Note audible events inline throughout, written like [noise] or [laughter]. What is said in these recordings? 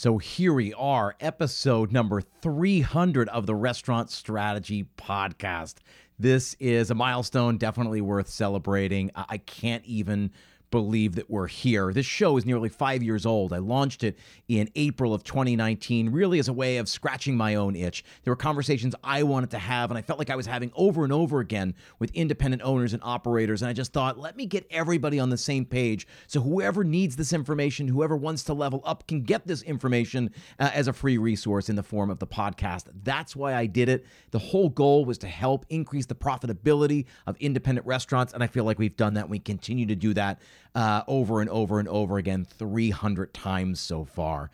So here we are, episode number 300 of the Restaurant Strategy Podcast. This is a milestone, definitely worth celebrating. I can't even believe that we're here. This show is nearly five years old. I launched it in April of 2019, really as a way of scratching my own itch. There were conversations I wanted to have, and I felt like I was having over and over again with independent owners and operators. And I just thought, let me get everybody on the same page so whoever needs this information, whoever wants to level up, can get this information uh, as a free resource in the form of the podcast. That's why I did it. The whole goal was to help increase the profitability of independent restaurants. And I feel like we've done that. We continue to do that uh, over and over and over again, 300 times so far.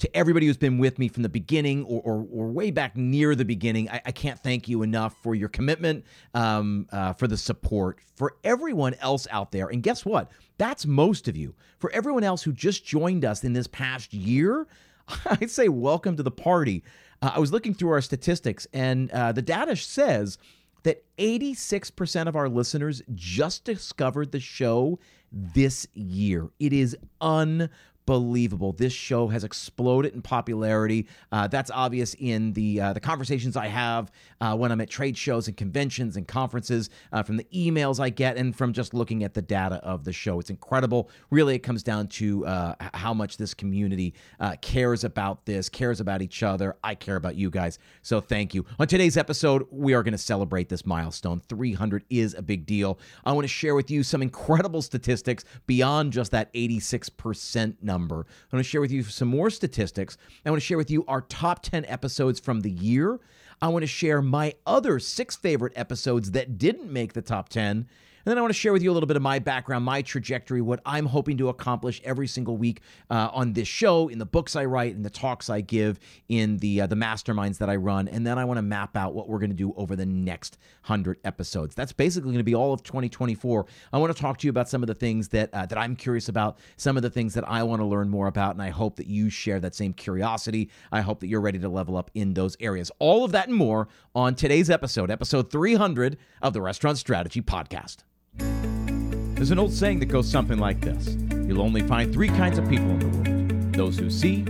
To everybody who's been with me from the beginning or, or, or way back near the beginning, I, I, can't thank you enough for your commitment, um, uh, for the support, for everyone else out there. And guess what? That's most of you. For everyone else who just joined us in this past year, [laughs] I'd say welcome to the party. Uh, I was looking through our statistics, and uh, the data says that 86% of our listeners just discovered the show this year. It is unbelievable unbelievable. This show has exploded in popularity. Uh, that's obvious in the uh, the conversations I have uh, when I'm at trade shows and conventions and conferences, uh, from the emails I get, and from just looking at the data of the show. It's incredible. Really, it comes down to uh, how much this community uh, cares about this, cares about each other. I care about you guys. So thank you. On today's episode, we are going to celebrate this milestone. 300 is a big deal. I want to share with you some incredible statistics beyond just that 86% number number. I want to share with you some more statistics. I want to share with you our top 10 episodes from the year. I want to share my other six favorite episodes that didn't make the top 10. And then I want to share with you a little bit of my background, my trajectory, what I'm hoping to accomplish every single week uh, on this show, in the books I write, in the talks I give, in the uh, the masterminds that I run, and then I want to map out what we're going to do over the next hundred episodes. That's basically going to be all of 2024. I want to talk to you about some of the things that uh, that I'm curious about, some of the things that I want to learn more about, and I hope that you share that same curiosity. I hope that you're ready to level up in those areas. All of that and more on today's episode, episode 300 of the Restaurant Strategy Podcast. There's an old saying that goes something like this You'll only find three kinds of people in the world those who see,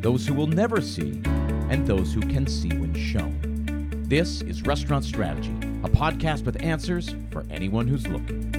those who will never see, and those who can see when shown. This is Restaurant Strategy, a podcast with answers for anyone who's looking.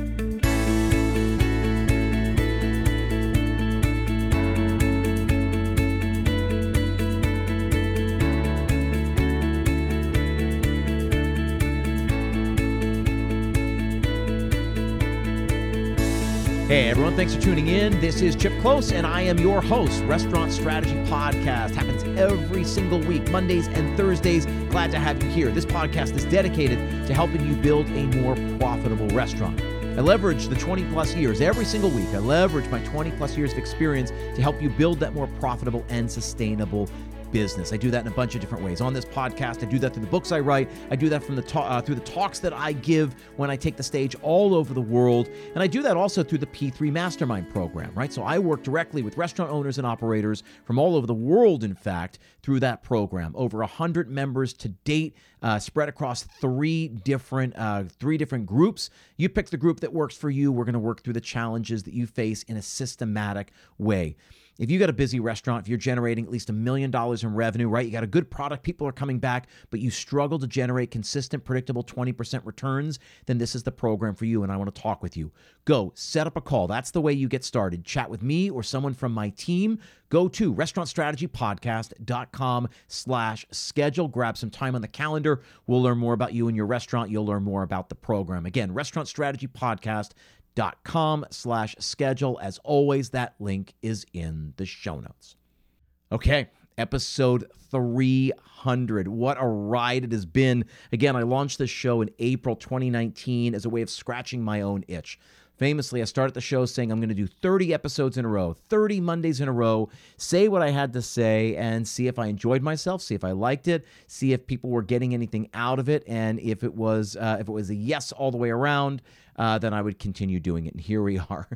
Hey everyone, thanks for tuning in. This is Chip Klose, and I am your host. Restaurant Strategy Podcast happens every single week, Mondays and Thursdays. Glad to have you here. This podcast is dedicated to helping you build a more profitable restaurant. I leverage the 20 plus years every single week. I leverage my 20 plus years of experience to help you build that more profitable and sustainable business. I do that in a bunch of different ways. On this podcast, I do that through the books I write. I do that from the ta- uh, through the talks that I give when I take the stage all over the world, and I do that also through the P3 Mastermind program. Right, so I work directly with restaurant owners and operators from all over the world. In fact, through that program, over hundred members to date, uh, spread across three different uh, three different groups. You pick the group that works for you. We're going to work through the challenges that you face in a systematic way. If you got a busy restaurant, if you're generating at least a million dollars in revenue, right? You got a good product, people are coming back, but you struggle to generate consistent, predictable 20% returns, then this is the program for you and I want to talk with you. Go set up a call. That's the way you get started. Chat with me or someone from my team. Go to restaurantstrategypodcast.com slash schedule. Grab some time on the calendar. We'll learn more about you and your restaurant. You'll learn more about the program. Again, Restaurant Strategy Podcast dot com slash schedule. As always, that link is in the show notes. Okay, episode 300. What a ride it has been. Again, I launched this show in April 2019 as a way of scratching my own itch. Famously, I started the show saying I'm going to do 30 episodes in a row, 30 Mondays in a row, say what I had to say, and see if I enjoyed myself, see if I liked it, see if people were getting anything out of it, and if it was uh, if it was a yes all the way around, uh, then I would continue doing it. And here we [laughs] are,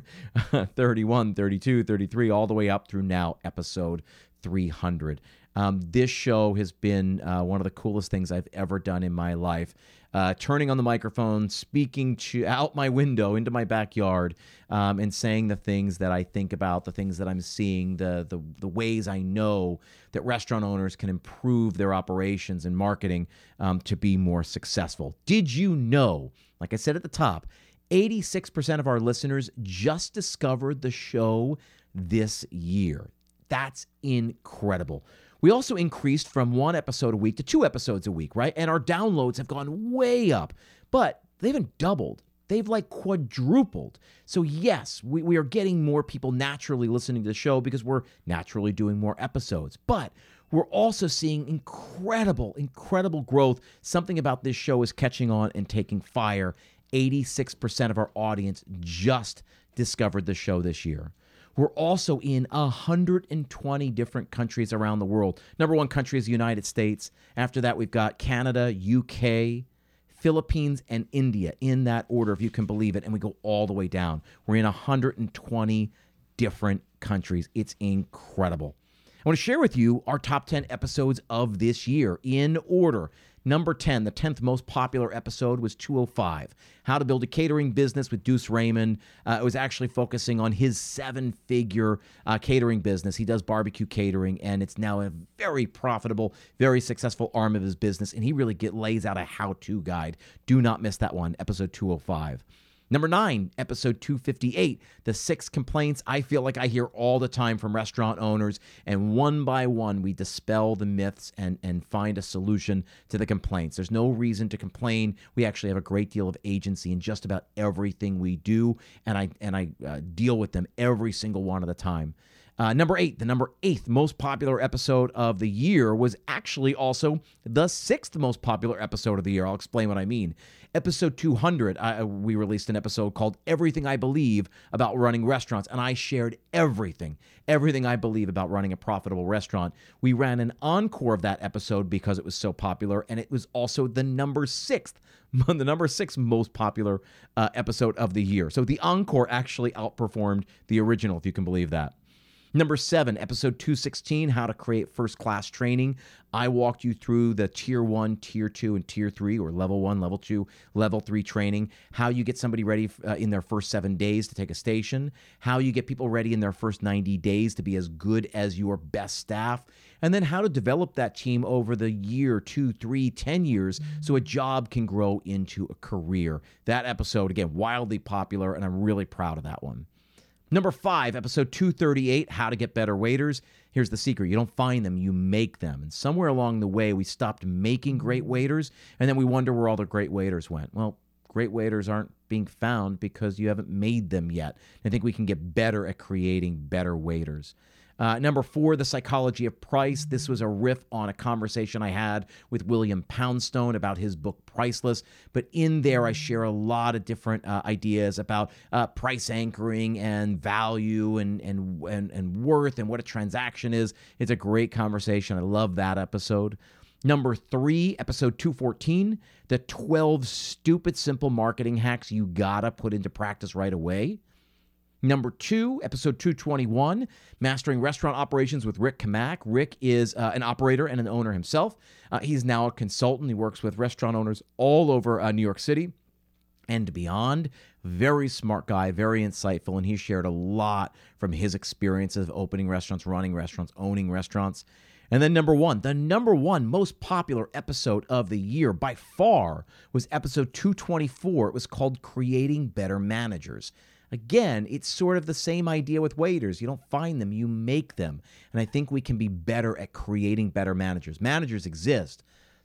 31, 32, 33, all the way up through now, episode 300. Um, this show has been uh, one of the coolest things I've ever done in my life. Uh, turning on the microphone, speaking to out my window into my backyard, um, and saying the things that I think about, the things that I'm seeing, the, the the ways I know that restaurant owners can improve their operations and marketing um, to be more successful. Did you know? Like I said at the top, 86% of our listeners just discovered the show this year. That's incredible. We also increased from one episode a week to two episodes a week, right? And our downloads have gone way up, but they haven't doubled. They've like quadrupled. So, yes, we, we are getting more people naturally listening to the show because we're naturally doing more episodes. But we're also seeing incredible, incredible growth. Something about this show is catching on and taking fire. 86% of our audience just discovered the show this year. We're also in 120 different countries around the world. Number one country is the United States. After that, we've got Canada, UK, Philippines, and India in that order, if you can believe it. And we go all the way down. We're in 120 different countries. It's incredible. I want to share with you our top 10 episodes of this year in order. Number 10, the 10th most popular episode was 205 How to Build a Catering Business with Deuce Raymond. Uh, it was actually focusing on his seven figure uh, catering business. He does barbecue catering, and it's now a very profitable, very successful arm of his business. And he really get, lays out a how to guide. Do not miss that one, episode 205. Number nine, episode 258, the six complaints I feel like I hear all the time from restaurant owners. And one by one, we dispel the myths and, and find a solution to the complaints. There's no reason to complain. We actually have a great deal of agency in just about everything we do. And I, and I uh, deal with them every single one of the time. Uh, number eight, the number eighth most popular episode of the year was actually also the sixth most popular episode of the year. I'll explain what I mean. Episode 200, uh, we released an episode called Everything I Believe About Running Restaurants, and I shared everything, everything I believe about running a profitable restaurant. We ran an encore of that episode because it was so popular, and it was also the number sixth, [laughs] the number six most popular uh, episode of the year. So the encore actually outperformed the original, if you can believe that. Number seven, episode 216, how to create first class training. I walked you through the tier one, tier two, and tier three, or level one, level two, level three training, how you get somebody ready uh, in their first seven days to take a station, how you get people ready in their first 90 days to be as good as your best staff, and then how to develop that team over the year, two, three, ten years so a job can grow into a career. That episode, again, wildly popular, and I'm really proud of that one. Number five, episode 238 How to Get Better Waiters. Here's the secret you don't find them, you make them. And somewhere along the way, we stopped making great waiters, and then we wonder where all the great waiters went. Well, great waiters aren't being found because you haven't made them yet. I think we can get better at creating better waiters. Uh, number four, The Psychology of Price. This was a riff on a conversation I had with William Poundstone about his book Priceless. But in there, I share a lot of different uh, ideas about uh, price anchoring and value and, and, and, and worth and what a transaction is. It's a great conversation. I love that episode. Number three, episode 214, the 12 stupid simple marketing hacks you gotta put into practice right away. Number two, episode 221, Mastering Restaurant Operations with Rick Camac. Rick is uh, an operator and an owner himself. Uh, he's now a consultant. He works with restaurant owners all over uh, New York City and beyond. Very smart guy, very insightful, and he shared a lot from his experiences of opening restaurants, running restaurants, owning restaurants. And then, number one, the number one most popular episode of the year by far was episode 224. It was called Creating Better Managers. Again, it's sort of the same idea with waiters. You don't find them, you make them. And I think we can be better at creating better managers. Managers exist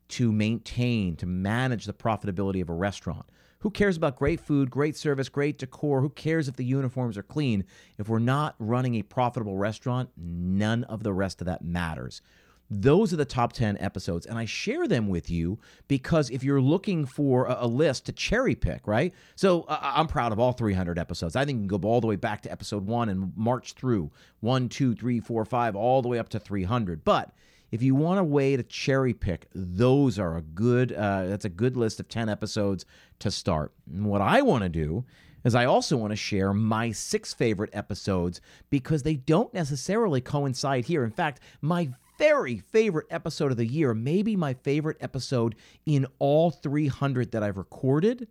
to maintain, to manage the profitability of a restaurant. Who cares about great food, great service, great decor? Who cares if the uniforms are clean? If we're not running a profitable restaurant, none of the rest of that matters. Those are the top 10 episodes. And I share them with you because if you're looking for a, a list to cherry pick, right? So uh, I'm proud of all 300 episodes. I think you can go all the way back to episode one and march through one, two, three, four, five, all the way up to 300. But if you want a way to cherry pick, those are a good. Uh, that's a good list of ten episodes to start. And what I want to do is I also want to share my six favorite episodes because they don't necessarily coincide here. In fact, my very favorite episode of the year, maybe my favorite episode in all 300 that I've recorded,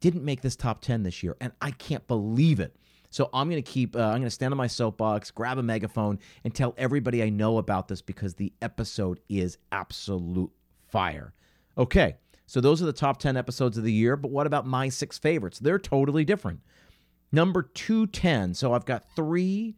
didn't make this top 10 this year. And I can't believe it. So I'm going to keep, uh, I'm going to stand on my soapbox, grab a megaphone, and tell everybody I know about this because the episode is absolute fire. Okay, so those are the top 10 episodes of the year, but what about my six favorites? They're totally different. Number 210. So I've got three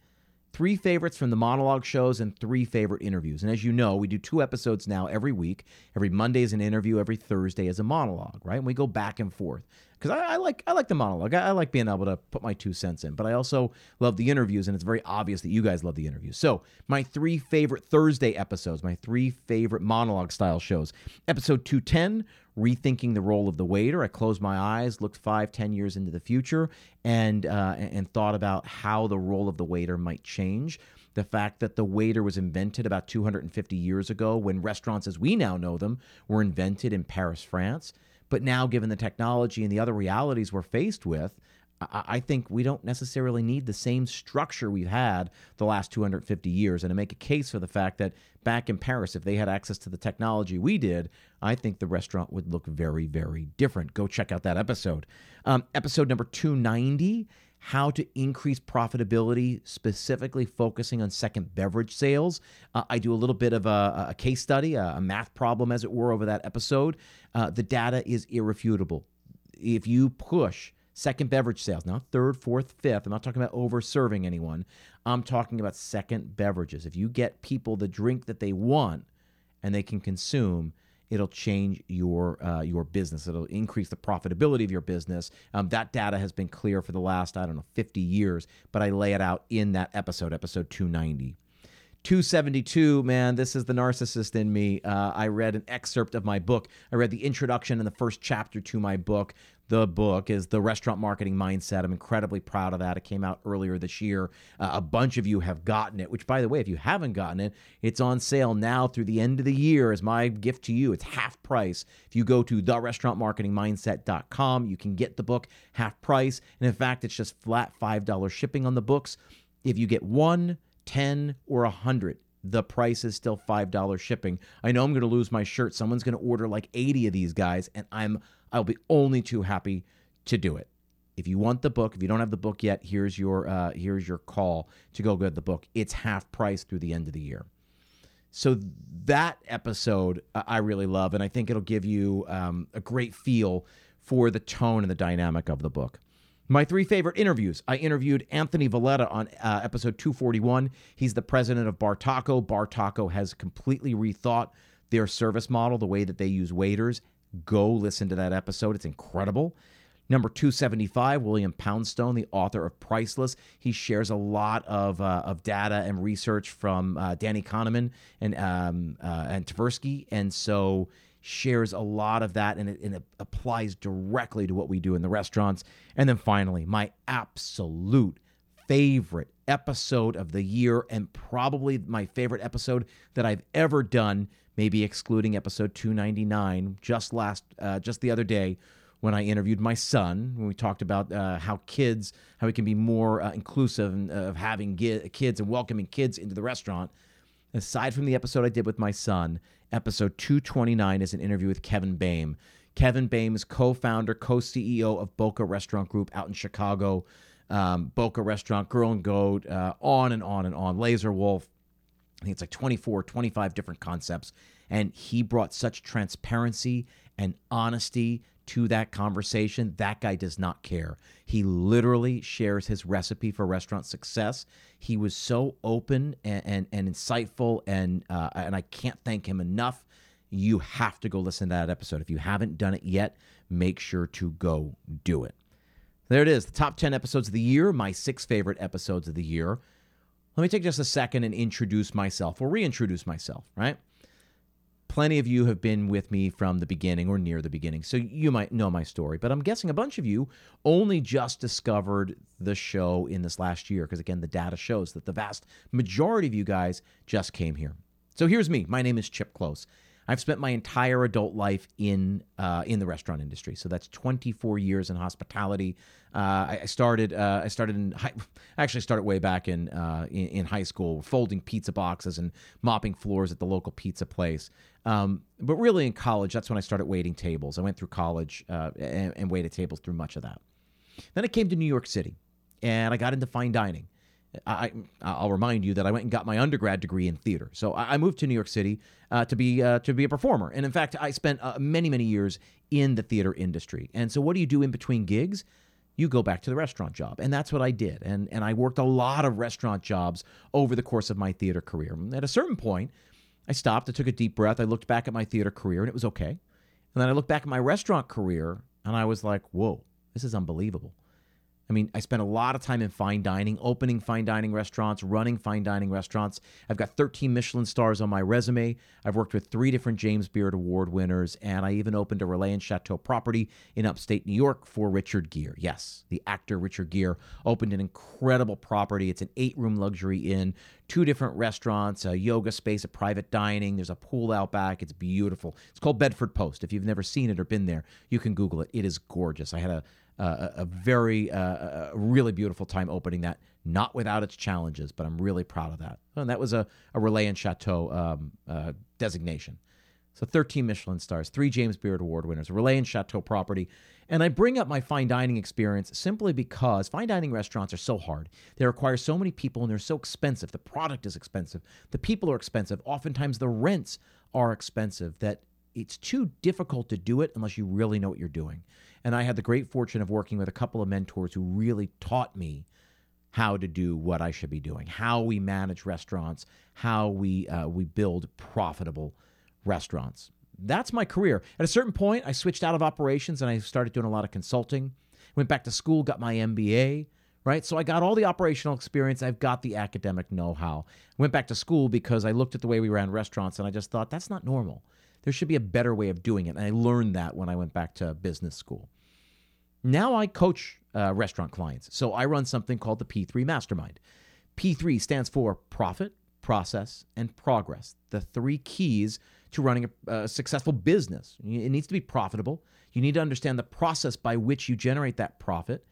three favorites from the monologue shows and three favorite interviews. And as you know, we do two episodes now every week. Every Monday is an interview, every Thursday is a monologue, right? And we go back and forth because I, I, like I like the monologue. I, I, like being able to put my two cents in, but I also love the interviews, and it's very obvious that you guys love the interviews. So my three favorite Thursday episodes, my three favorite monologue style shows. Episode two ten, rethinking the role of the waiter. I closed my eyes, looked five, ten years into the future, and uh, and thought about how the role of the waiter might change the fact that the waiter was invented about 250 years ago when restaurants as we now know them were invented in Paris, France. But now, given the technology and the other realities we're faced with, I think we don't necessarily need the same structure we've had the last 250 years. And to make a case for the fact that back in Paris, if they had access to the technology we did, I think the restaurant would look very, very different. Go check out that episode. Um, episode number 290 how to increase profitability, specifically focusing on second beverage sales. Uh, I do a little bit of a, a case study, a, a, math problem, as it were, over that episode. Uh, the data is irrefutable. If you push second beverage sales, now third, fourth, fifth, I'm not talking about over serving anyone, I'm talking about second beverages. If you get people the drink that they want and they can consume, it'll change your uh, your business. It'll increase the profitability of your business. Um, that data has been clear for the last I don't know 50 years, but I lay it out in that episode, episode 290. 272, man, this is the narcissist in me. Uh, I read an excerpt of my book. I read the introduction and the first chapter to my book. The book is The Restaurant Marketing Mindset. I'm incredibly proud of that. It came out earlier this year. Uh, a bunch of you have gotten it, which, by the way, if you haven't gotten it, it's on sale now through the end of the year as my gift to you. It's half price. If you go to therestaurantmarketingmindset.com, you can get the book half price. And in fact, it's just flat $5 shipping on the books. If you get one, 10 or 100 the price is still $5 shipping. I know I'm going to lose my shirt. Someone's going to order like 80 of these guys and I'm I'll be only too happy to do it. If you want the book, if you don't have the book yet, here's your uh, here's your call to go get the book. It's half price through the end of the year. So that episode I really love, and I think it'll give you um, a great feel for the tone and the dynamic of the book. My three favorite interviews. I interviewed Anthony Valletta on uh, episode 241. He's the president of Bar Taco. Bar Taco has completely rethought their service model, the way that they use waiters. Go listen to that episode. It's incredible. Number 275, William Poundstone, the author of Priceless. He shares a lot of, uh, of data and research from uh, Danny Kahneman and, um, uh, and Tversky. And so shares a lot of that and it, and it applies directly to what we do in the restaurants. And then finally, my absolute favorite episode of the year and probably my favorite episode that I've ever done, maybe excluding episode 299 just last uh, just the other day when I interviewed my son when we talked about uh, how kids how we can be more uh, inclusive of having kids and welcoming kids into the restaurant. Aside from the episode I did with my son, episode 229 is an interview with Kevin Boehm. Kevin Boehm is co founder, co CEO of Boka Restaurant Group out in Chicago. Um, Boka Restaurant, Girl and Goat, uh, on and on and on. Laser Wolf. I think it's like 24, 25 different concepts. And he brought such transparency and honesty to that conversation. That guy does not care. He literally shares his recipe for restaurant success. He was so open and, and, and insightful, and, uh, and I can't thank him enough. You have to go listen to that episode. If you haven't done it yet, make sure to go do it. There it is, the top 10 episodes of the year, my six favorite episodes of the year. Let me take just a second and introduce myself or reintroduce myself, right? plenty of you have been with me from the beginning or near the beginning, so you might know my story. But I'm guessing a bunch of you only just discovered the show in this last year, because again, the data shows that the vast majority of you guys just came here. So here's me. My name is Chip Klose. I've spent my entire adult life in uh, in the restaurant industry, so that's 24 years in hospitality. Uh, I started uh, I started in high, [laughs] actually started way back in, uh, in, in high school, folding pizza boxes and mopping floors at the local pizza place. Um, but really, in college, that's when I started waiting tables. I went through college uh, and, and waited tables through much of that. Then I came to New York City, and I got into fine dining. I, I'll remind you that I went and got my undergrad degree in theater. So I moved to New York City uh, to be uh, to be a performer, and in fact, I spent uh, many many years in the theater industry. And so, what do you do in between gigs? You go back to the restaurant job, and that's what I did. And and I worked a lot of restaurant jobs over the course of my theater career. At a certain point, I stopped. I took a deep breath. I looked back at my theater career, and it was okay. And then I looked back at my restaurant career, and I was like, "Whoa, this is unbelievable." I mean, I spent a lot of time in fine dining, opening fine dining restaurants, running fine dining restaurants. I've got 13 Michelin stars on my resume. I've worked with three different James Beard Award winners, and I even opened a Relais and Chateaux property in upstate New York for Richard Gere. Yes, the actor Richard Gere opened an incredible property. It's an eight room luxury inn, two different restaurants, a yoga space, a private dining. There's a pool out back. It's beautiful. It's called Bedford Post. If you've never seen it or been there, you can Google it. It is gorgeous. I had a uh, a, very, uh, a really beautiful time opening that, not without its challenges, but I'm really proud of that. And that was a, a Relais and Chateaux um, uh, designation. So 13 Michelin stars, three James Beard Award winners, Relais and Chateau property. And I bring up my fine dining experience simply because fine dining restaurants are so hard. They require so many people and they're so expensive. The product is expensive. The people are expensive. Oftentimes the rents are expensive that it's too difficult to do it unless you really know what you're doing. And I had the great fortune of working with a couple of mentors who really taught me how to do what I should be doing, how we manage restaurants, how we uh, we build profitable restaurants. That's my career. At a certain point, I switched out of operations and I started doing a lot of consulting. Went back to school, got my MBA, right? So I got all the operational experience. I've got the academic know-how. Went back to school because I looked at the way we ran restaurants and I just thought that's not normal. There should be a better way of doing it. And I learned that when I went back to business school. Now I coach uh, restaurant clients. So I run something called the P3 Mastermind. P3 stands for profit, process, and progress. The three keys to running a, a successful business. It needs to be profitable. You need to understand the process by which you generate that profit.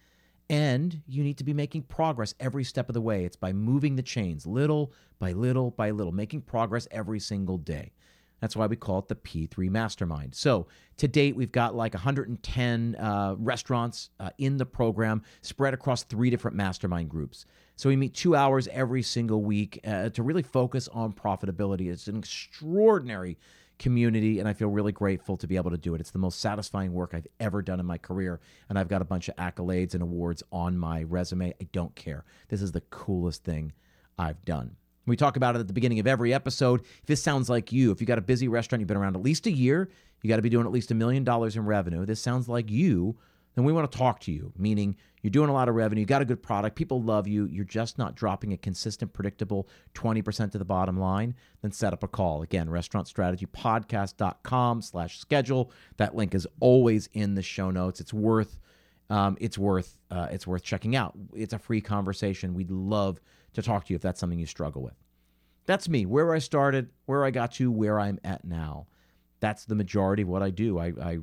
And you need to be making progress every step of the way. It's by moving the chains little by little by little, making progress every single day. That's why we call it the P3 Mastermind. So to date, we've got like 110 uh, restaurants uh, in the program spread across three different mastermind groups. So we meet two hours every single week uh, to really focus on profitability. It's an extraordinary community, and I feel really grateful to be able to do it. It's the most satisfying work I've ever done in my career, and I've got a bunch of accolades and awards on my resume. I don't care. This is the coolest thing I've done. We talk about it at the beginning of every episode. If this sounds like you, if you've got a busy restaurant, you've been around at least a year, you got to be doing at least a million dollars in revenue. This sounds like you, then we want to talk to you, meaning you're doing a lot of revenue, you got a good product, people love you, you're just not dropping a consistent, predictable 20% to the bottom line, then set up a call. Again, restaurantstrategypodcast.com slash schedule. That link is always in the show notes. It's worth um, it's worth uh, it's worth checking out. It's a free conversation. We'd love to talk to you if that's something you struggle with. That's me, where I started, where I got to, where I'm at now. That's the majority of what I do. I, I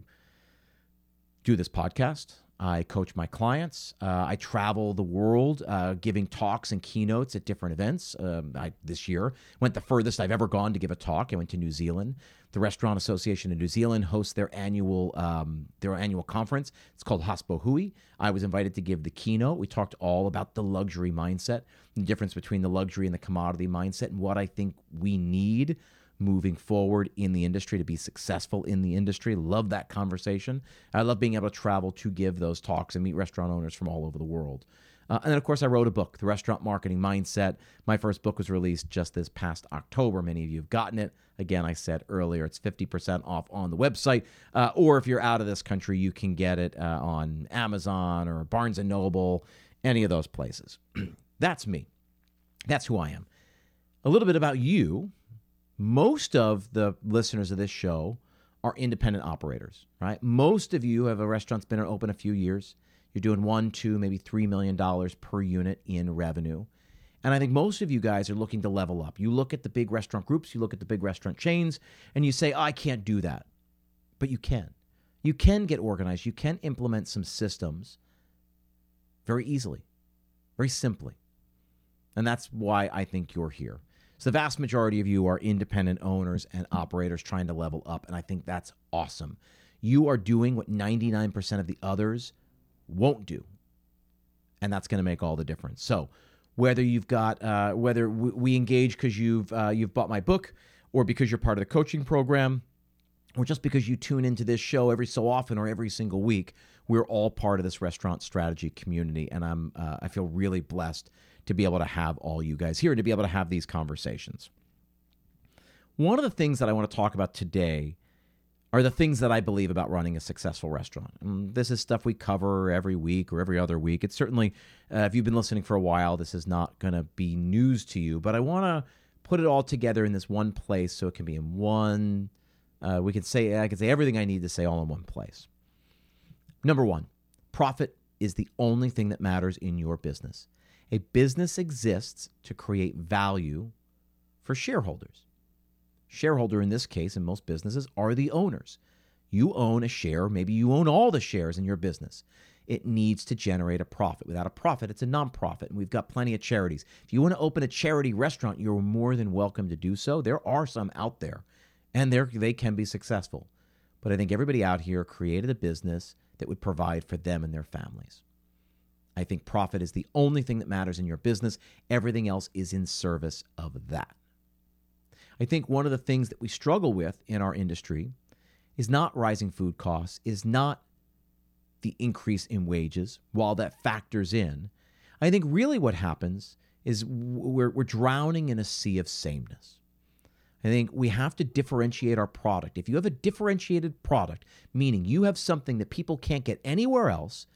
do this podcast. I coach my clients. Uh, I travel the world uh, giving talks and keynotes at different events. Um, I, this year went the furthest I've ever gone to give a talk. I went to New Zealand. The Restaurant Association of New Zealand hosts their annual um, their annual conference. It's called Hospo Hui. I was invited to give the keynote. We talked all about the luxury mindset, the difference between the luxury and the commodity mindset, and what I think we need moving forward in the industry to be successful in the industry. Love that conversation. I love being able to travel to give those talks and meet restaurant owners from all over the world. Uh, and then, of course, I wrote a book, The Restaurant Marketing Mindset. My first book was released just this past October. Many of you have gotten it. Again, I said earlier, it's 50% off on the website. Uh, or if you're out of this country, you can get it uh, on Amazon or Barnes and Noble, any of those places. [clears throat] That's me. That's who I am. A little bit about you most of the listeners of this show are independent operators, right? Most of you have a restaurant's been open a few years. You're doing one, two, maybe three million dollars per unit in revenue. And I think most of you guys are looking to level up. You look at the big restaurant groups, you look at the big restaurant chains, and you say, oh, I can't do that. But you can. You can get organized. You can implement some systems very easily, very simply. And that's why I think you're here. So, the vast majority of you are independent owners and operators trying to level up. And I think that's awesome. You are doing what 99% of the others won't do. And that's going to make all the difference. So, whether you've got, uh, whether we engage because you've, uh, you've bought my book or because you're part of the coaching program, or just because you tune into this show every so often or every single week, we're all part of this restaurant strategy community, and I'm uh, I feel really blessed to be able to have all you guys here and to be able to have these conversations. One of the things that I want to talk about today are the things that I believe about running a successful restaurant. And this is stuff we cover every week or every other week. It's certainly, uh, if you've been listening for a while, this is not going to be news to you, but I want to put it all together in this one place so it can be in one. Uh, we can say I can say everything I need to say all in one place. Number one, profit is the only thing that matters in your business. A business exists to create value for shareholders. Shareholder in this case, in most businesses, are the owners. You own a share, maybe you own all the shares in your business. It needs to generate a profit. Without a profit, it's a nonprofit, and we've got plenty of charities. If you want to open a charity restaurant, you're more than welcome to do so. There are some out there, and they can be successful. But I think everybody out here created a business that would provide for them and their families. I think profit is the only thing that matters in your business. Everything else is in service of that. I think one of the things that we struggle with in our industry is not rising food costs, is not the increase in wages, while that factors in. I think really what happens is we're, we're drowning in a sea of sameness. I think we have to differentiate our product. If you have a differentiated product, meaning you have something that people can't get anywhere else,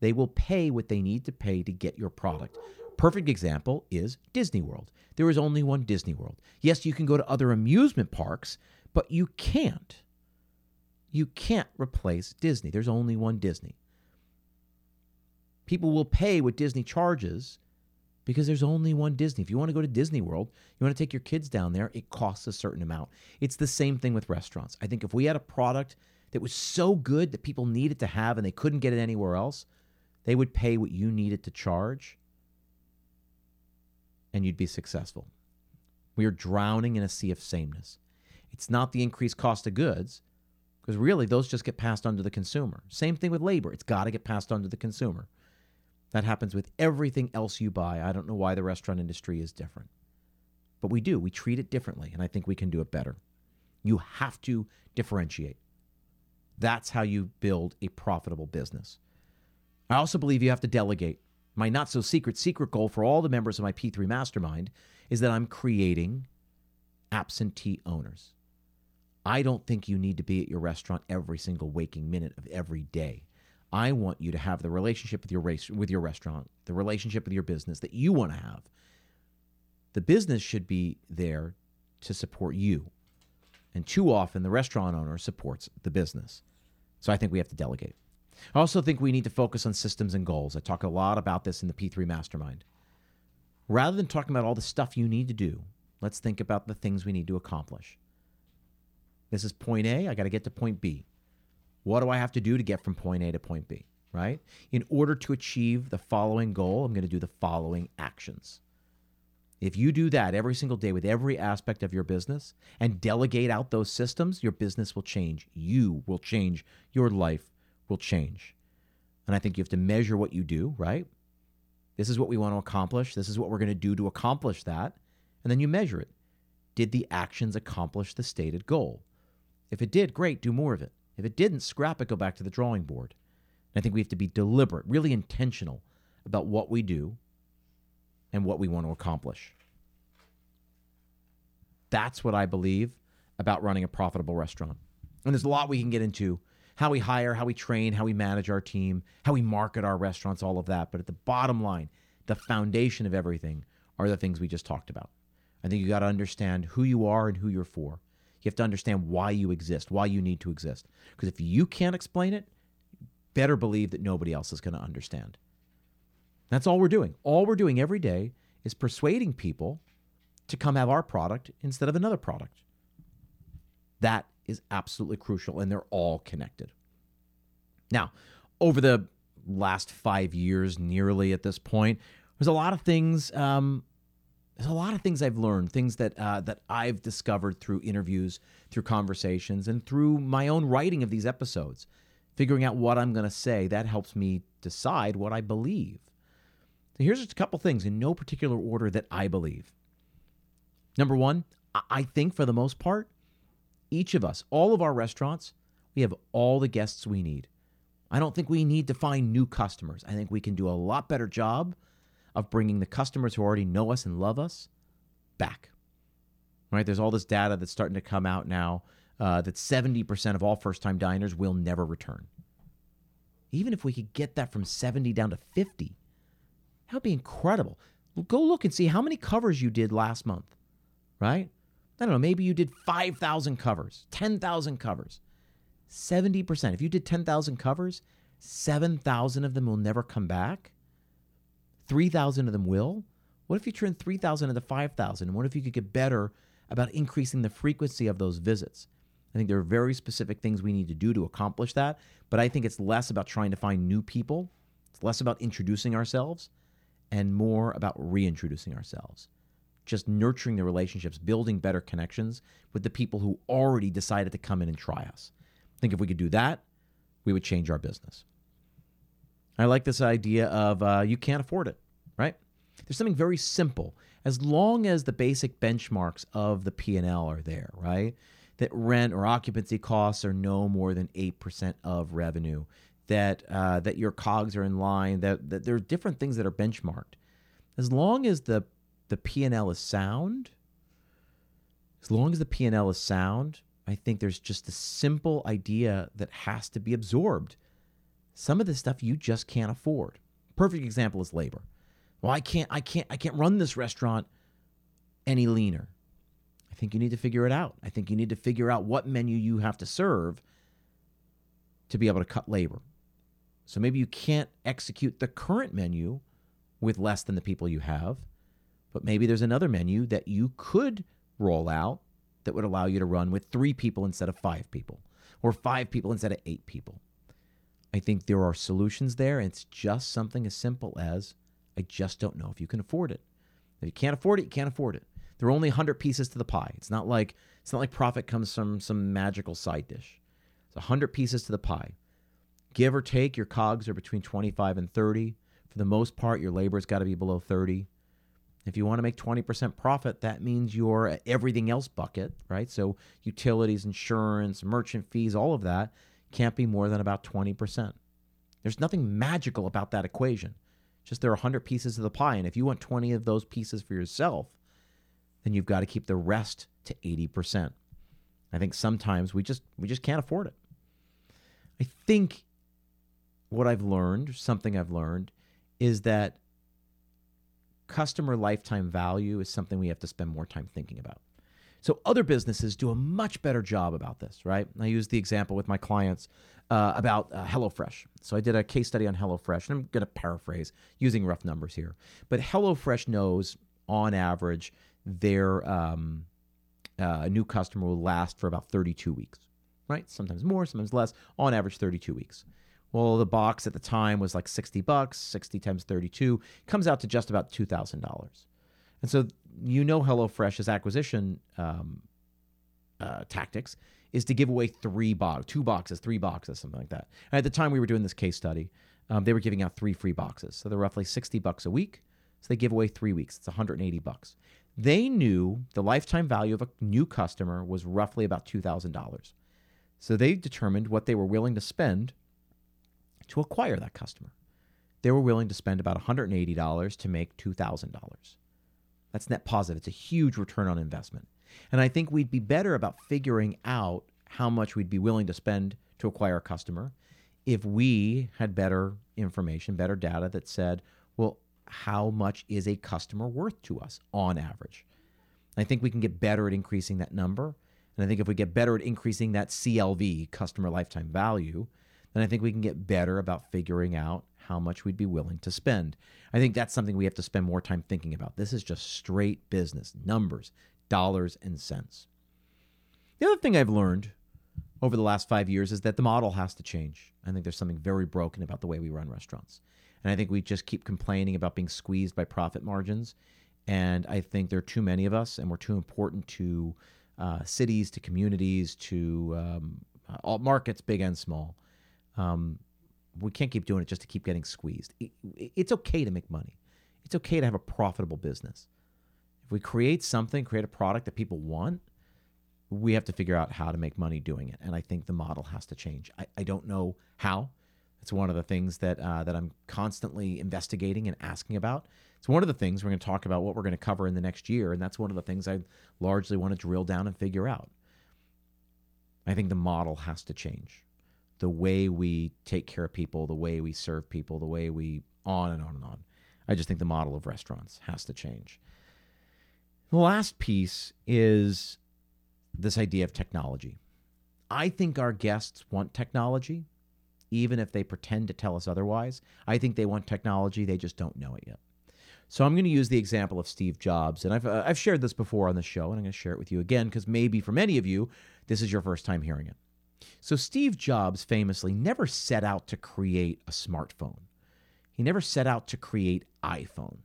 they will pay what they need to pay to get your product. Perfect example is Disney World. There is only one Disney World. Yes, you can go to other amusement parks, but you can't. You can't replace Disney. There's only one Disney. People will pay what Disney charges because there's only one Disney. If you want to go to Disney World, you want to take your kids down there, it costs a certain amount. It's the same thing with restaurants. I think if we had a product that was so good that people needed to have and they couldn't get it anywhere else, they would pay what you needed to charge and you'd be successful. We are drowning in a sea of sameness. It's not the increased cost of goods, because really those just get passed on to the consumer. Same thing with labor, it's got to get passed on to the consumer. That happens with everything else you buy. I don't know why the restaurant industry is different. But we do. We treat it differently, and I think we can do it better. You have to differentiate. That's how you build a profitable business. I also believe you have to delegate. My not so secret secret goal for all the members of my P3 mastermind is that I'm creating absentee owners. I don't think you need to be at your restaurant every single waking minute of every day. I want you to have the relationship with your race with your restaurant, the relationship with your business that you want to have. The business should be there to support you. And too often the restaurant owner supports the business. So I think we have to delegate. I also think we need to focus on systems and goals. I talk a lot about this in the P3 Mastermind. Rather than talking about all the stuff you need to do, let's think about the things we need to accomplish. This is point A. I got to get to point B. What do I have to do to get from point A to point B, right? In order to achieve the following goal, I'm going to do the following actions. If you do that every single day with every aspect of your business and delegate out those systems, your business will change. You will change. Your life will change. And I think you have to measure what you do, right? This is what we want to accomplish. This is what we're going to do to accomplish that. And then you measure it. Did the actions accomplish the stated goal? If it did, great, do more of it. If it didn't, scrap it, go back to the drawing board. And I think we have to be deliberate, really intentional about what we do and what we want to accomplish. That's what I believe about running a profitable restaurant. And there's a lot we can get into how we hire, how we train, how we manage our team, how we market our restaurants, all of that. But at the bottom line, the foundation of everything are the things we just talked about. I think you got to understand who you are and who you're for. You have to understand why you exist, why you need to exist. Because if you can't explain it, better believe that nobody else is going to understand. That's all we're doing. All we're doing every day is persuading people to come have our product instead of another product. That is absolutely crucial, and they're all connected. Now, over the last five years, nearly at this point, there's a lot of things. Um, there's a lot of things I've learned, things that uh, that I've discovered through interviews, through conversations, and through my own writing of these episodes. Figuring out what I'm going to say that helps me decide what I believe. So here's just a couple things in no particular order that I believe. Number one, I think for the most part, each of us, all of our restaurants, we have all the guests we need. I don't think we need to find new customers. I think we can do a lot better job of bringing the customers who already know us and love us back. Right? There's all this data that's starting to come out now uh, that 70% of all first time diners will never return. Even if we could get that from 70 down to 50, that would be incredible. Go look and see how many covers you did last month, right? I don't know, maybe you did 5,000 covers, 10,000 covers. 70%. If you did 10,000 covers, 7,000 of them will never come back. 3,000 of them will. What if you turn 3,000 into 5,000? What if you could get better about increasing the frequency of those visits? I think there are very specific things we need to do to accomplish that, but I think it's less about trying to find new people. It's less about introducing ourselves and more about reintroducing ourselves. Just nurturing the relationships, building better connections with the people who already decided to come in and try us. I think if we could do that, we would change our business. I like this idea of uh, you can't afford it, right? There's something very simple. As long as the basic benchmarks of the P&L are there, right? That rent or occupancy costs are no more than 8% of revenue, that uh, that your cogs are in line, that, that there are different things that are benchmarked. As long as the the P&L is sound, as long as the P&L is sound, I think there's just a simple idea that has to be absorbed some of this stuff you just can't afford. Perfect example is labor. Well, I can't I can't I can't run this restaurant any leaner. I think you need to figure it out. I think you need to figure out what menu you have to serve to be able to cut labor. So maybe you can't execute the current menu with less than the people you have, but maybe there's another menu that you could roll out that would allow you to run with 3 people instead of 5 people or 5 people instead of 8 people. I think there are solutions there. And it's just something as simple as I just don't know if you can afford it. If you can't afford it, you can't afford it. There are only 100 pieces to the pie. It's not like it's not like profit comes from some magical side dish. It's 100 pieces to the pie. Give or take, your cogs are between 25 and 30. For the most part, your labor's got to be below 30. If you want to make 20% profit, that means your uh, everything else bucket, right? So utilities, insurance, merchant fees, all of that can't be more than about 20%. There's nothing magical about that equation. Just there are 100 pieces of the pie. And if you want 20 of those pieces for yourself, then you've got to keep the rest to 80%. I think sometimes we just we just can't afford it. I think what I've learned, something I've learned, is that customer lifetime value is something we have to spend more time thinking about. So other businesses do a much better job about this, right? I use the example with my clients uh, about uh, HelloFresh. So I did a case study on HelloFresh, and I'm going to paraphrase using rough numbers here. But HelloFresh knows, on average, their um, uh, new customer will last for about 32 weeks, right? Sometimes more, sometimes less. On average, 32 weeks. Well, the box at the time was like 60 bucks, 60 times 32 comes out to just about $2,000. And so you know HelloFresh's acquisition um, uh, tactics is to give away three box, two boxes, three boxes, something like that. And at the time we were doing this case study, um, they were giving out three free boxes, so they're roughly sixty bucks a week. So they give away three weeks. It's 180 bucks. They knew the lifetime value of a new customer was roughly about two thousand dollars. So they determined what they were willing to spend to acquire that customer. They were willing to spend about $180 to make $2,000. That's net positive. It's a huge return on investment. And I think we'd be better about figuring out how much we'd be willing to spend to acquire a customer if we had better information, better data that said, well, how much is a customer worth to us on average? I think we can get better at increasing that number. And I think if we get better at increasing that CLV, customer lifetime value, then I think we can get better about figuring out how much we'd be willing to spend. I think that's something we have to spend more time thinking about. This is just straight business, numbers, dollars, and cents. The other thing I've learned over the last five years is that the model has to change. I think there's something very broken about the way we run restaurants. And I think we just keep complaining about being squeezed by profit margins. And I think there are too many of us, and we're too important to uh, cities, to communities, to um, all markets, big and small. Um, we can't keep doing it just to keep getting squeezed. It's okay to make money. It's okay to have a profitable business. If we create something, create a product that people want, we have to figure out how to make money doing it. And I think the model has to change. I, I don't know how. It's one of the things that uh, that I'm constantly investigating and asking about. It's one of the things we're going to talk about what we're going to cover in the next year, and that's one of the things I largely want to drill down and figure out. I think the model has to change. The way we take care of people, the way we serve people, the way we on and on and on. I just think the model of restaurants has to change. The last piece is this idea of technology. I think our guests want technology, even if they pretend to tell us otherwise. I think they want technology, they just don't know it yet. So I'm going to use the example of Steve Jobs, and I've uh, I've shared this before on the show, and I'm going to share it with you again because maybe for many of you this is your first time hearing it. So Steve Jobs famously never set out to create a smartphone. He never set out to create iPhone.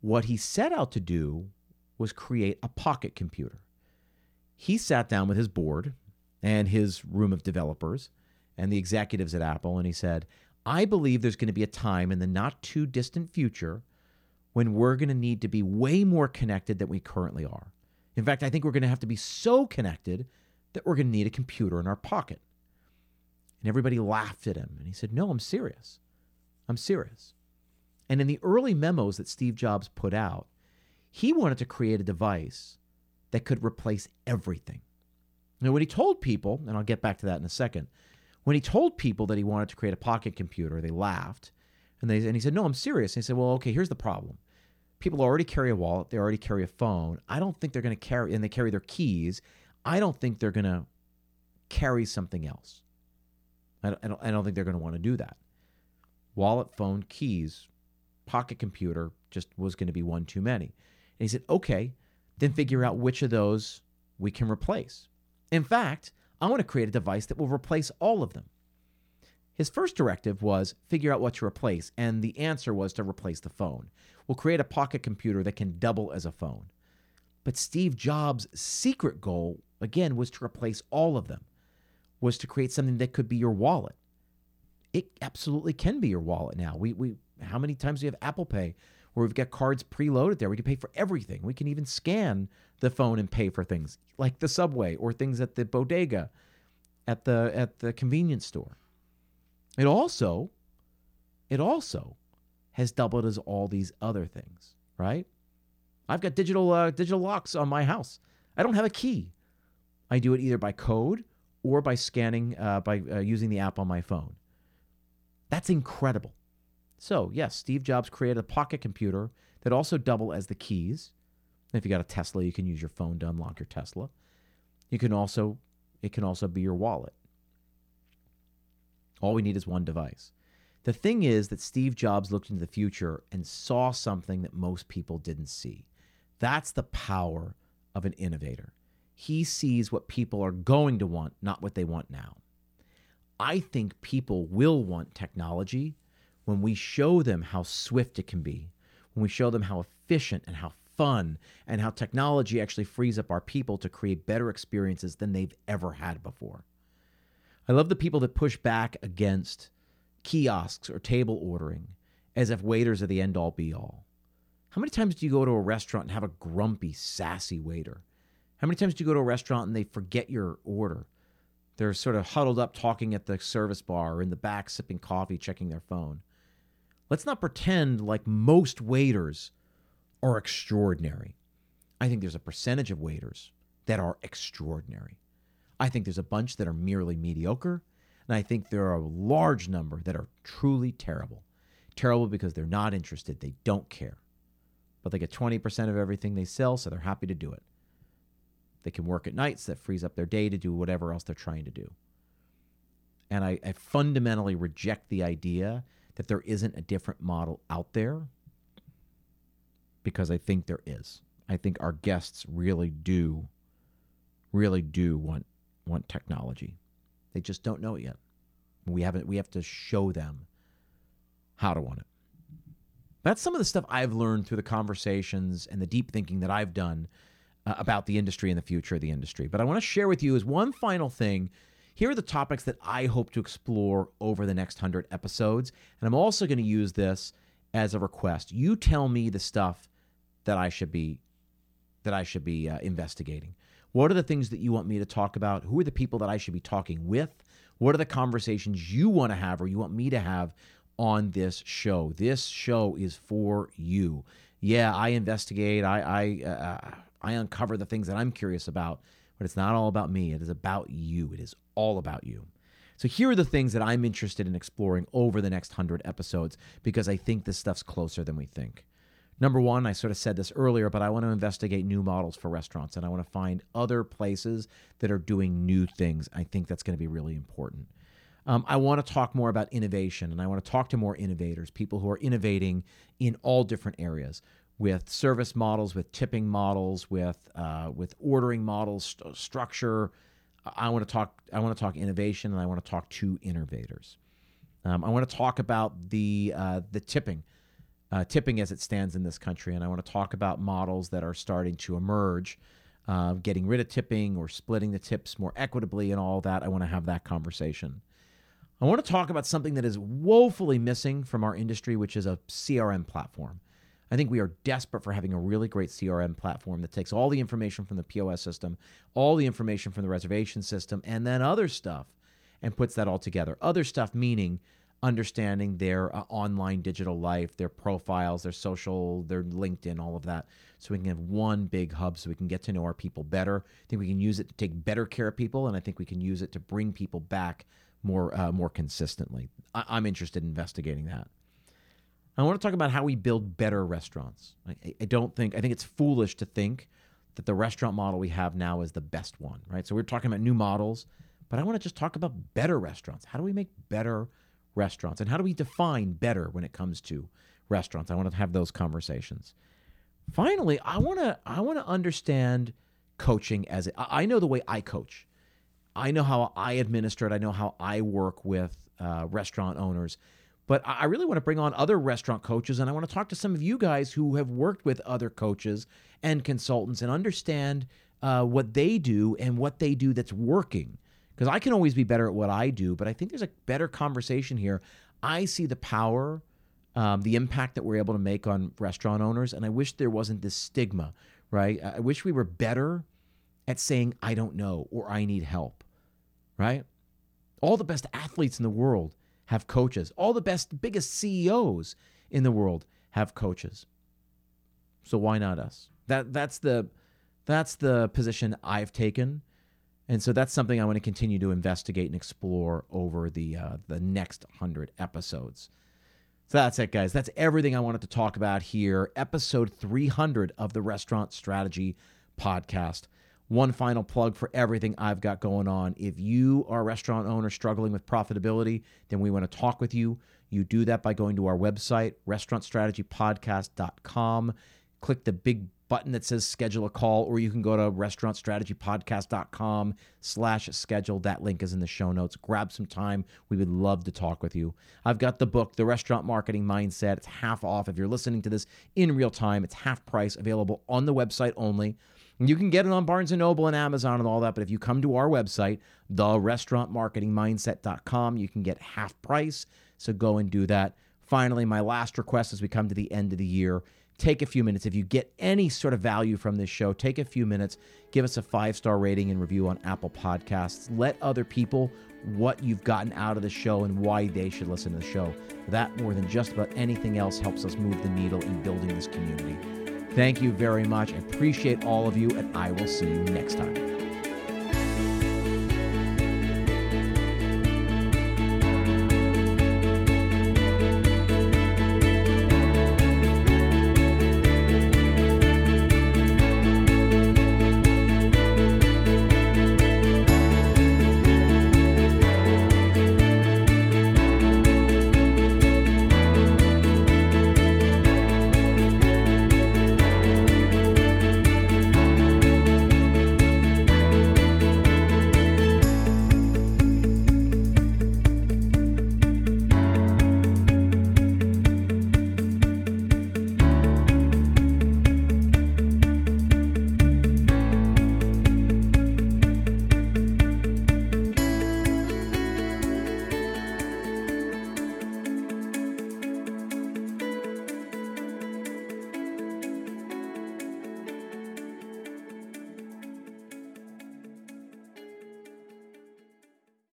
What he set out to do was create a pocket computer he sat down with his board and his room of developers and the executives at Apple, and he said, I believe there's going to be a time in the not too distant future when we're going to need to be way more connected than we currently are. In fact, I think we're going to have to be so connected that we're going to need a computer in our pocket. And everybody laughed at him. And he said, No, I'm serious. I'm serious. And in the early memos that Steve Jobs put out, he wanted to create a device that could replace everything. Now, when he told people, and I'll get back to that in a second, when he told people that he wanted to create a pocket computer, they laughed. And, they, and he said, No, I'm serious. And he said, Well, okay, here's the problem. People already carry a wallet, they already carry a phone. I don't think they're going to carry, and they carry their keys. I don't think they're going to carry something else. I don't, I don't, I don't think they're going to want to do that. Wallet, phone, keys, pocket computer just was going to be one too many. And he said, Okay, then figure out which of those we can replace. In fact, I want to create a device that will replace all of them. His first directive was figure out what to replace, and the answer was to replace the phone. We'll create a pocket computer that can double as a phone. But Steve Jobs' secret goal, again, was to replace all of them, was to create something that could be your wallet. It absolutely can be your wallet now. We, we, how many times do you have Apple Pay where we've got cards preloaded there. We can pay for everything. We can even scan the phone and pay for things like the subway or things at the bodega at the at the convenience store. It also it also has doubled as all these other things, right? I've got digital uh, digital locks on my house. I don't have a key. I do it either by code or by scanning uh, by uh, using the app on my phone. That's incredible. So, yes, Steve Jobs created a pocket computer that also double as the keys. If you got a Tesla, you can use your phone to unlock your Tesla. You can also it can also be your wallet. All we need is one device. The thing is that Steve Jobs looked into the future and saw something that most people didn't see. That's the power of an innovator. He sees what people are going to want, not what they want now. I think people will want technology when we show them how swift it can be, when we show them how efficient and how fun and how technology actually frees up our people to create better experiences than they've ever had before. I love the people that push back against kiosks or table ordering as if waiters are the end all be all. How many times do you go to a restaurant and have a grumpy, sassy waiter? How many times do you go to a restaurant and they forget your order? They're sort of huddled up talking at the service bar or in the back sipping coffee, checking their phone. Let's not pretend like most waiters are extraordinary. I think there's a percentage of waiters that are extraordinary. I think there's a bunch that are merely mediocre, and I think there are a large number that are truly terrible. Terrible because they're not interested, they don't care. But they get 20% of everything they sell, so they're happy to do it. They can work at nights, that frees up their day to do whatever else they're trying to do. And I, I fundamentally reject the idea that there isn't a different model out there because I think there is. I think our guests really do, really do want want technology. They just don't know it yet. We haven't. We have to show them how to want it. That's some of the stuff I've learned through the conversations and the deep thinking that I've done uh, about the industry and the future of the industry. But I want to share with you is one final thing. Here are the topics that I hope to explore over the next 100 episodes. And I'm also going to use this as a request. You tell me the stuff that I should be that I should be uh, investigating. What are the things that you want me to talk about? Who are the people that I should be talking with? What are the conversations you want to have or you want me to have on this show? This show is for you. Yeah, I investigate. I I uh, I uncover the things that I'm curious about, but it's not all about me. It is about you. It is all about you. So here are the things that I'm interested in exploring over the next 100 episodes because I think this stuff's closer than we think. Number one, I sort of said this earlier, but I want to investigate new models for restaurants and I want to find other places that are doing new things. I think that's going to be really important. Um, I want to talk more about innovation and I want to talk to more innovators, people who are innovating in all different areas with service models, with tipping models, with uh, with ordering models, st- structure. I want to talk. I want to talk innovation, and I want to talk to innovators. Um, I want to talk about the uh, the tipping uh, tipping as it stands in this country. And I want to talk about models that are starting to emerge, uh, getting rid of tipping or splitting the tips more equitably and all that. I want to have that conversation. I want to talk about something that is woefully missing from our industry, which is a CRM platform. I think we are desperate for having a really great CRM platform that takes all the information from the POS system, all the information from the reservation system, and then other stuff and puts that all together. Other stuff meaning understanding their uh, online digital life, their profiles, their social, their LinkedIn, all of that. So we can have one big hub so we can get to know our people better. I think we can use it to take better care of people, and I think we can use it to bring people back more uh, more consistently. I- am interested in investigating that. I want to talk about how we build better restaurants. I, I don't think I think it's foolish to think that the restaurant model we have now is the best one, right? So we're talking about new models, but I want to just talk about better restaurants. How do we make better restaurants and how do we define better when it comes to restaurants i want to have those conversations finally i want to i want to understand coaching as it, i know the way i coach i know how i administer it i know how i work with uh, restaurant owners but i really want to bring on other restaurant coaches and i want to talk to some of you guys who have worked with other coaches and consultants and understand uh, what they do and what they do that's working because I can always be better at what I do, but I think there's a better conversation here. I see the power, um, the impact that we're able to make on restaurant owners, and I wish there wasn't this stigma, right? I wish we were better at saying, I don't know or I need help, right? All the best athletes in the world have coaches, all the best, biggest CEOs in the world have coaches. So why not us? That that's the that's the position I've taken and so that's something I want to continue to investigate and explore over the uh, the next hundred episodes. So that's it, guys. That's everything I wanted to talk about here. Episode 300 of the Restaurant Strategy Podcast. One final plug for everything I've got going on. If you are a restaurant owner struggling with profitability, then we want to talk with you. You do that by going to our website, restaurantstrategypodcast.com. Click the big button that says schedule a call or you can go to restaurantstrategypodcast.com slash schedule. That link is in the show notes. Grab some time. We would love to talk with you. I've got the book the restaurant marketing mindset. It's half off. If you're listening to this in real time it's half price available on the website only you can get it on barnes & noble and amazon and all that but if you come to our website the restaurantmarketingmindset.com you can get half price so go and do that finally my last request as we come to the end of the year take a few minutes. If you get any sort of value from this show, take a few minutes, give us a five star rating and review on Apple Podcasts. Let other people what you've gotten out of the show and why they should listen to the show. That, more than just about anything else, helps us move the needle in building this community. Thank you very much. I appreciate all of you, and I will see you next time.